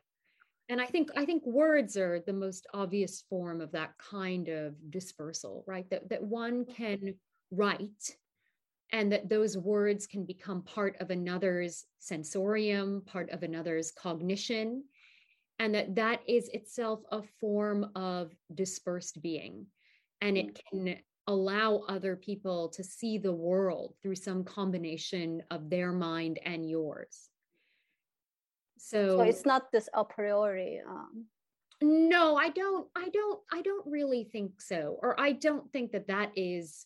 and i think i think words are the most obvious form of that kind of dispersal right that that one can write and that those words can become part of another's sensorium part of another's cognition and that that is itself a form of dispersed being and it can allow other people to see the world through some combination of their mind and yours so, so it's not this a priori. Um... No, I don't. I don't. I don't really think so. Or I don't think that that is.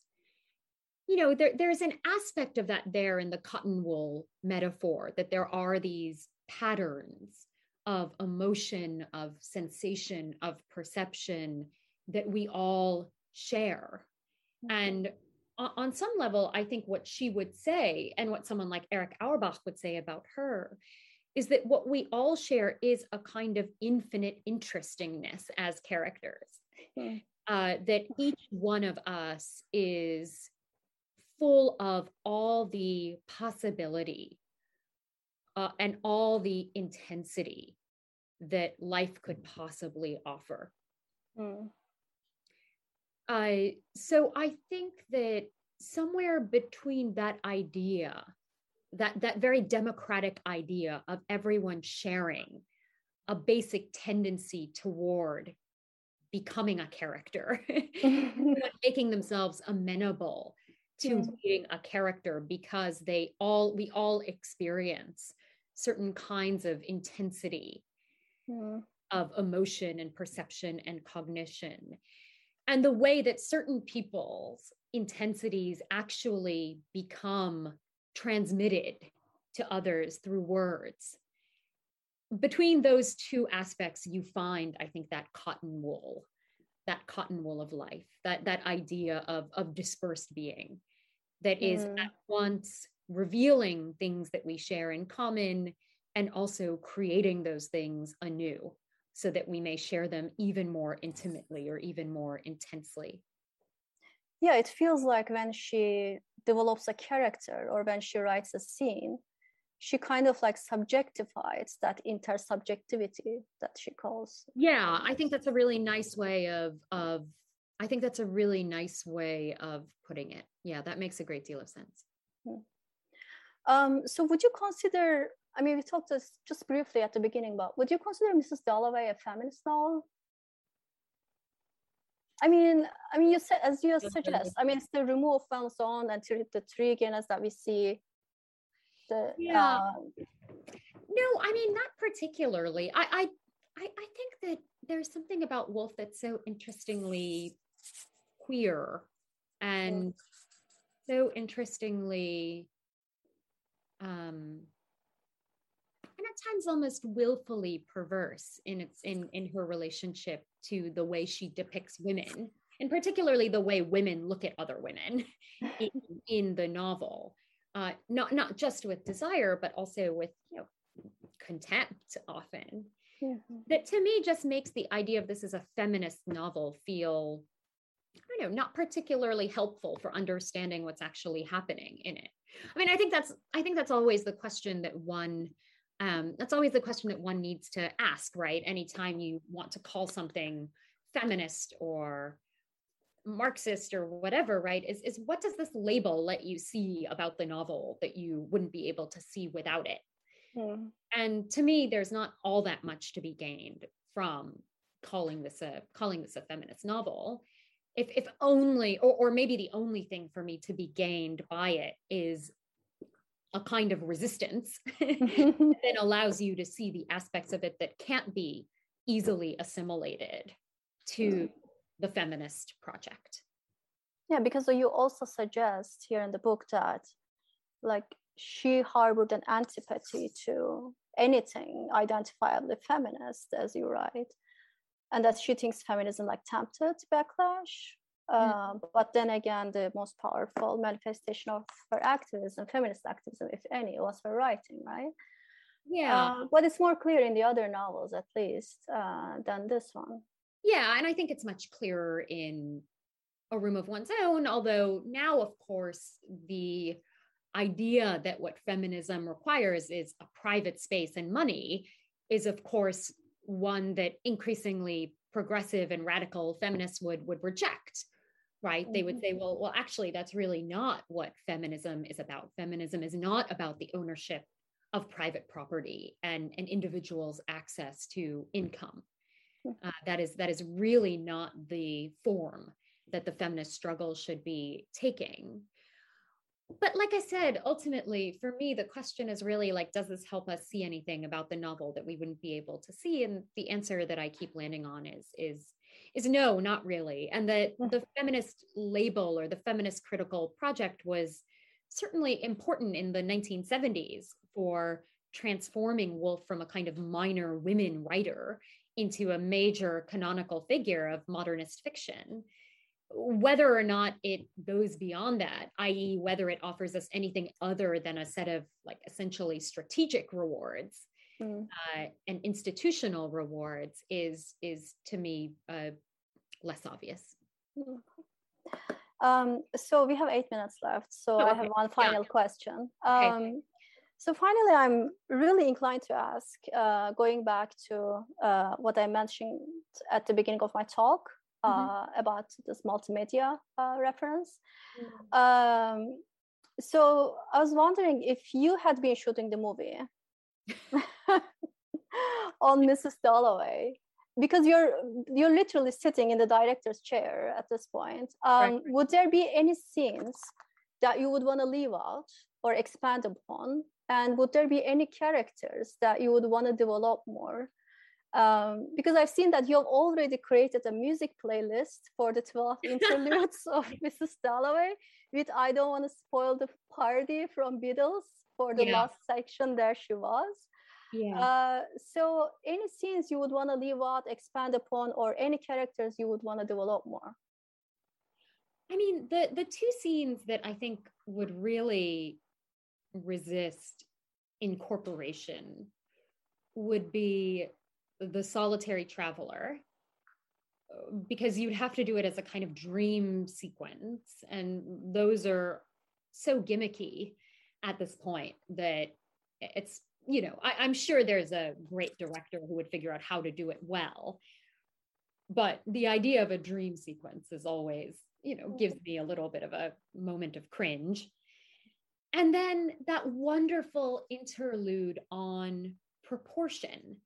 You know, there, there's an aspect of that there in the cotton wool metaphor that there are these patterns of emotion, of sensation, of perception that we all share. Mm-hmm. And on some level, I think what she would say, and what someone like Erich Auerbach would say about her, is that what we all share is a kind of infinite interestingness as characters. Mm. Uh, that each one of us is full of all the possibility uh, and all the intensity that life could possibly offer. Mm. Uh, so I think that somewhere between that idea that that very democratic idea of everyone sharing a basic tendency toward becoming a character <laughs> <laughs> making themselves amenable to hmm. being a character because they all we all experience certain kinds of intensity yeah. of emotion and perception and cognition and the way that certain people's intensities actually become transmitted to others through words. Between those two aspects, you find, I think, that cotton wool, that cotton wool of life, that, that idea of, of dispersed being that is mm. at once revealing things that we share in common and also creating those things anew so that we may share them even more intimately or even more intensely. Yeah it feels like when she develops a character or when she writes a scene she kind of like subjectifies that intersubjectivity that she calls. Yeah i think that's a really nice way of of i think that's a really nice way of putting it yeah that makes a great deal of sense um, so would you consider i mean we talked this just briefly at the beginning but would you consider mrs dalloway a feminist novel I mean, I mean, you said as you suggest. I mean, it's the removal of from zone and the three gainers that we see. The yeah. Uh, no, I mean not particularly. I, I I I think that there's something about Woolf that's so interestingly queer and so interestingly um and at times almost willfully perverse in its in in her relationship to the way she depicts women and particularly the way women look at other women <laughs> in, in the novel uh, not not just with desire but also with you know contempt often mm-hmm. that to me just makes the idea of this as a feminist novel feel i don't know not particularly helpful for understanding what's actually happening in it i mean i think that's i think that's always the question that one um, that's always the question that one needs to ask right anytime you want to call something feminist or Marxist or whatever, right? Is, is what does this label let you see about the novel that you wouldn't be able to see without it? Mm. And to me, there's not all that much to be gained from calling this a calling this a feminist novel. If if only, or, or maybe the only thing for me to be gained by it is a kind of resistance <laughs> <laughs> that allows you to see the aspects of it that can't be easily assimilated to mm the feminist project. Yeah, because you also suggest here in the book that like she harbored an antipathy to anything identifiably feminist, as you write, and that she thinks feminism like tempted backlash. Mm. but then again, the most powerful manifestation of her activism, feminist activism, if any, was her writing, right? Yeah. Uh, but it's more clear in the other novels, at least, uh, than this one. Yeah, and I think it's much clearer in A Room of One's Own, although now, of course, the idea that what feminism requires is a private space and money is, of course, one that increasingly progressive and radical feminists would would reject right mm-hmm. they would say mm-hmm. well well actually that's really not what feminism is about feminism is not about the ownership of private property and an individual's access to income uh, that is that is really not the form that the feminist struggle should be taking but like i said ultimately for me the question is really like does this help us see anything about the novel that we wouldn't be able to see? And the answer that i keep landing on is is is no not really. And that mm. the feminist label or the feminist critical project was certainly important in the 1970s for transforming woolf from a kind of minor women writer into a major canonical figure of modernist fiction. Whether or not it goes beyond that, i.e., whether it offers us anything other than a set of like essentially strategic rewards mm. uh, and institutional rewards, is is to me uh, less obvious. Um, so we have eight minutes left. So oh, okay. I have one final yeah. question. Um, okay. So finally, I'm really inclined to ask, uh, going back to uh, what I mentioned at the beginning of my talk mm-hmm. about this multimedia uh, reference. Mm-hmm. Um, so I was wondering if you had been shooting the movie <laughs> on Mrs. Dalloway, because you're you're literally sitting in the director's chair at this point. Um, right. Would there be any scenes that you would want to leave out or expand upon and would there be any characters that you would want to develop more? Um, because I've seen that you've already created a music playlist for the 12 <laughs> interludes of Mrs. Dalloway, with I don't want to spoil the party from Beatles for the yeah. last section there she was. Yeah. Uh, so any scenes you would want to leave out, expand upon, or any characters you would want to develop more? I mean, the the two scenes that I think would really resist incorporation would be the solitary traveler because you'd have to do it as a kind of dream sequence. And those are so gimmicky at this point that it's you know I, am sure there's a great director who would figure out how to do it well. But the idea of a dream sequence is always you know gives me a little bit of a moment of cringe. And then that wonderful interlude on proportion,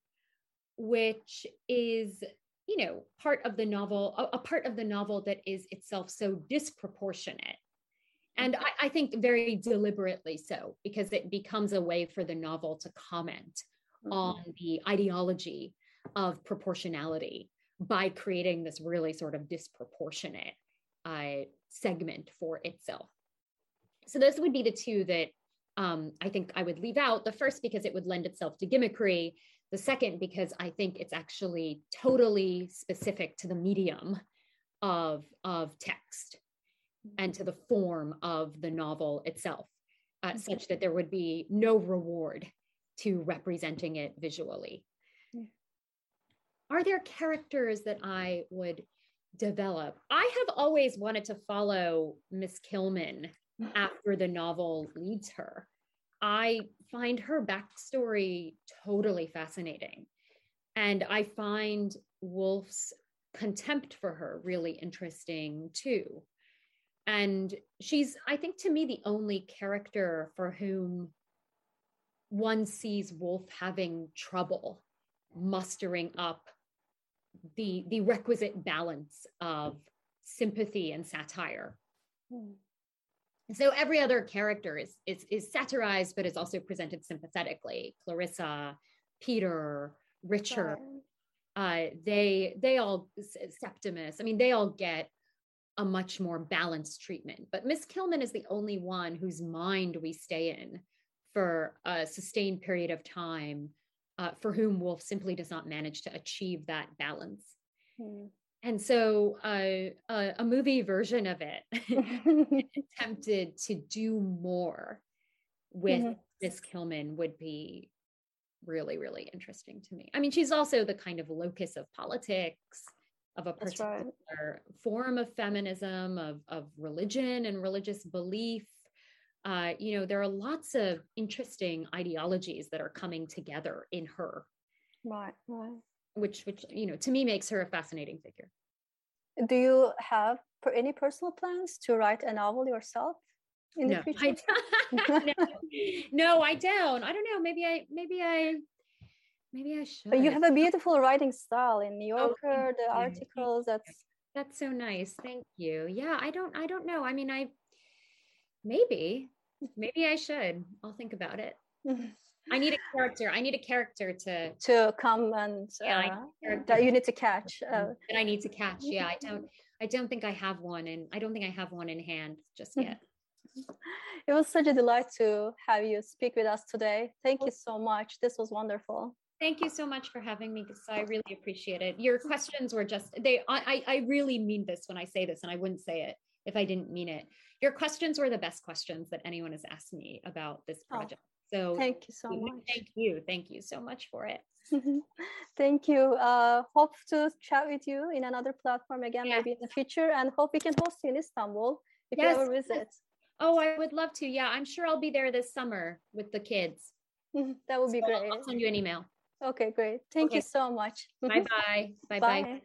which is, you know, part of the novel, a, a part of the novel that is itself so disproportionate. And I, I, think very deliberately so, because it becomes a way for the novel to comment mm-hmm. on the ideology of proportionality by creating this really sort of disproportionate uh, segment for itself. So those would be the two that um, I think I would leave out. The first because it would lend itself to gimmickry. The second because I think it's actually totally specific to the medium of of text and to the form of the novel itself, uh, mm-hmm. such that there would be no reward to representing it visually. Yeah. Are there characters that I would develop? I have always wanted to follow Miss Kilman <laughs> after the novel leads her. I find her backstory totally fascinating. And I find Woolf's contempt for her really interesting too. And she's, I think, to me, the only character for whom one sees Woolf having trouble mustering up the, the requisite balance of sympathy and satire. Mm. So every other character is, is, is satirized, but is also presented sympathetically. Clarissa, Peter, Richard, uh, they they all Septimus. I mean, they all get a much more balanced treatment. But Miss Kilman is the only one whose mind we stay in for a sustained period of time, uh, for whom Woolf simply does not manage to achieve that balance. Hmm. And so uh, uh, a movie version of it <laughs> <laughs> attempted to do more with mm-hmm. Miss Kilman would be really, really interesting to me. I mean, she's also the kind of locus of politics, of a particular right. form of feminism, of, of religion and religious belief. Uh, you know, there are lots of interesting ideologies that are coming together in her. Right, right. Which, which you know, to me makes her a fascinating figure. Do you have any personal plans to write a novel yourself? in no, the future? I <laughs> no, no, I don't. I don't know. Maybe I, maybe I, maybe I should. But you have a beautiful writing style in New oh, Yorker, oh, the articles. That's that's so nice. Thank you. Yeah, I don't, I don't know. I mean, I maybe, maybe I should. I'll think about it. <laughs> I need a character. I need a character to to come and yeah, uh, that you need to catch. Uh, that I need to catch. Yeah, I don't. <laughs> I don't think I have one, and I don't think I have one in hand just yet. <laughs> It was such a delight to have you speak with us today. Thank you so much. This was wonderful. Thank you so much for having me, because I really appreciate it. Your questions were just they. I I really mean this when I say this, and I wouldn't say it if I didn't mean it. Your questions were the best questions that anyone has asked me about this oh, project. Oh, so thank you so <laughs> much. Thank you. Thank you so much for it. <laughs> thank you. Uh, hope to chat with you in another platform again, yeah. maybe in the future, and hope we can host you in Istanbul if yes. you ever visit. Oh, I would love to. Yeah, I'm sure I'll be there this summer with the kids. that would be so great. I'll send you an email. Okay, great. Thank okay. you so much. Bye-bye. <laughs> Bye-bye. Bye.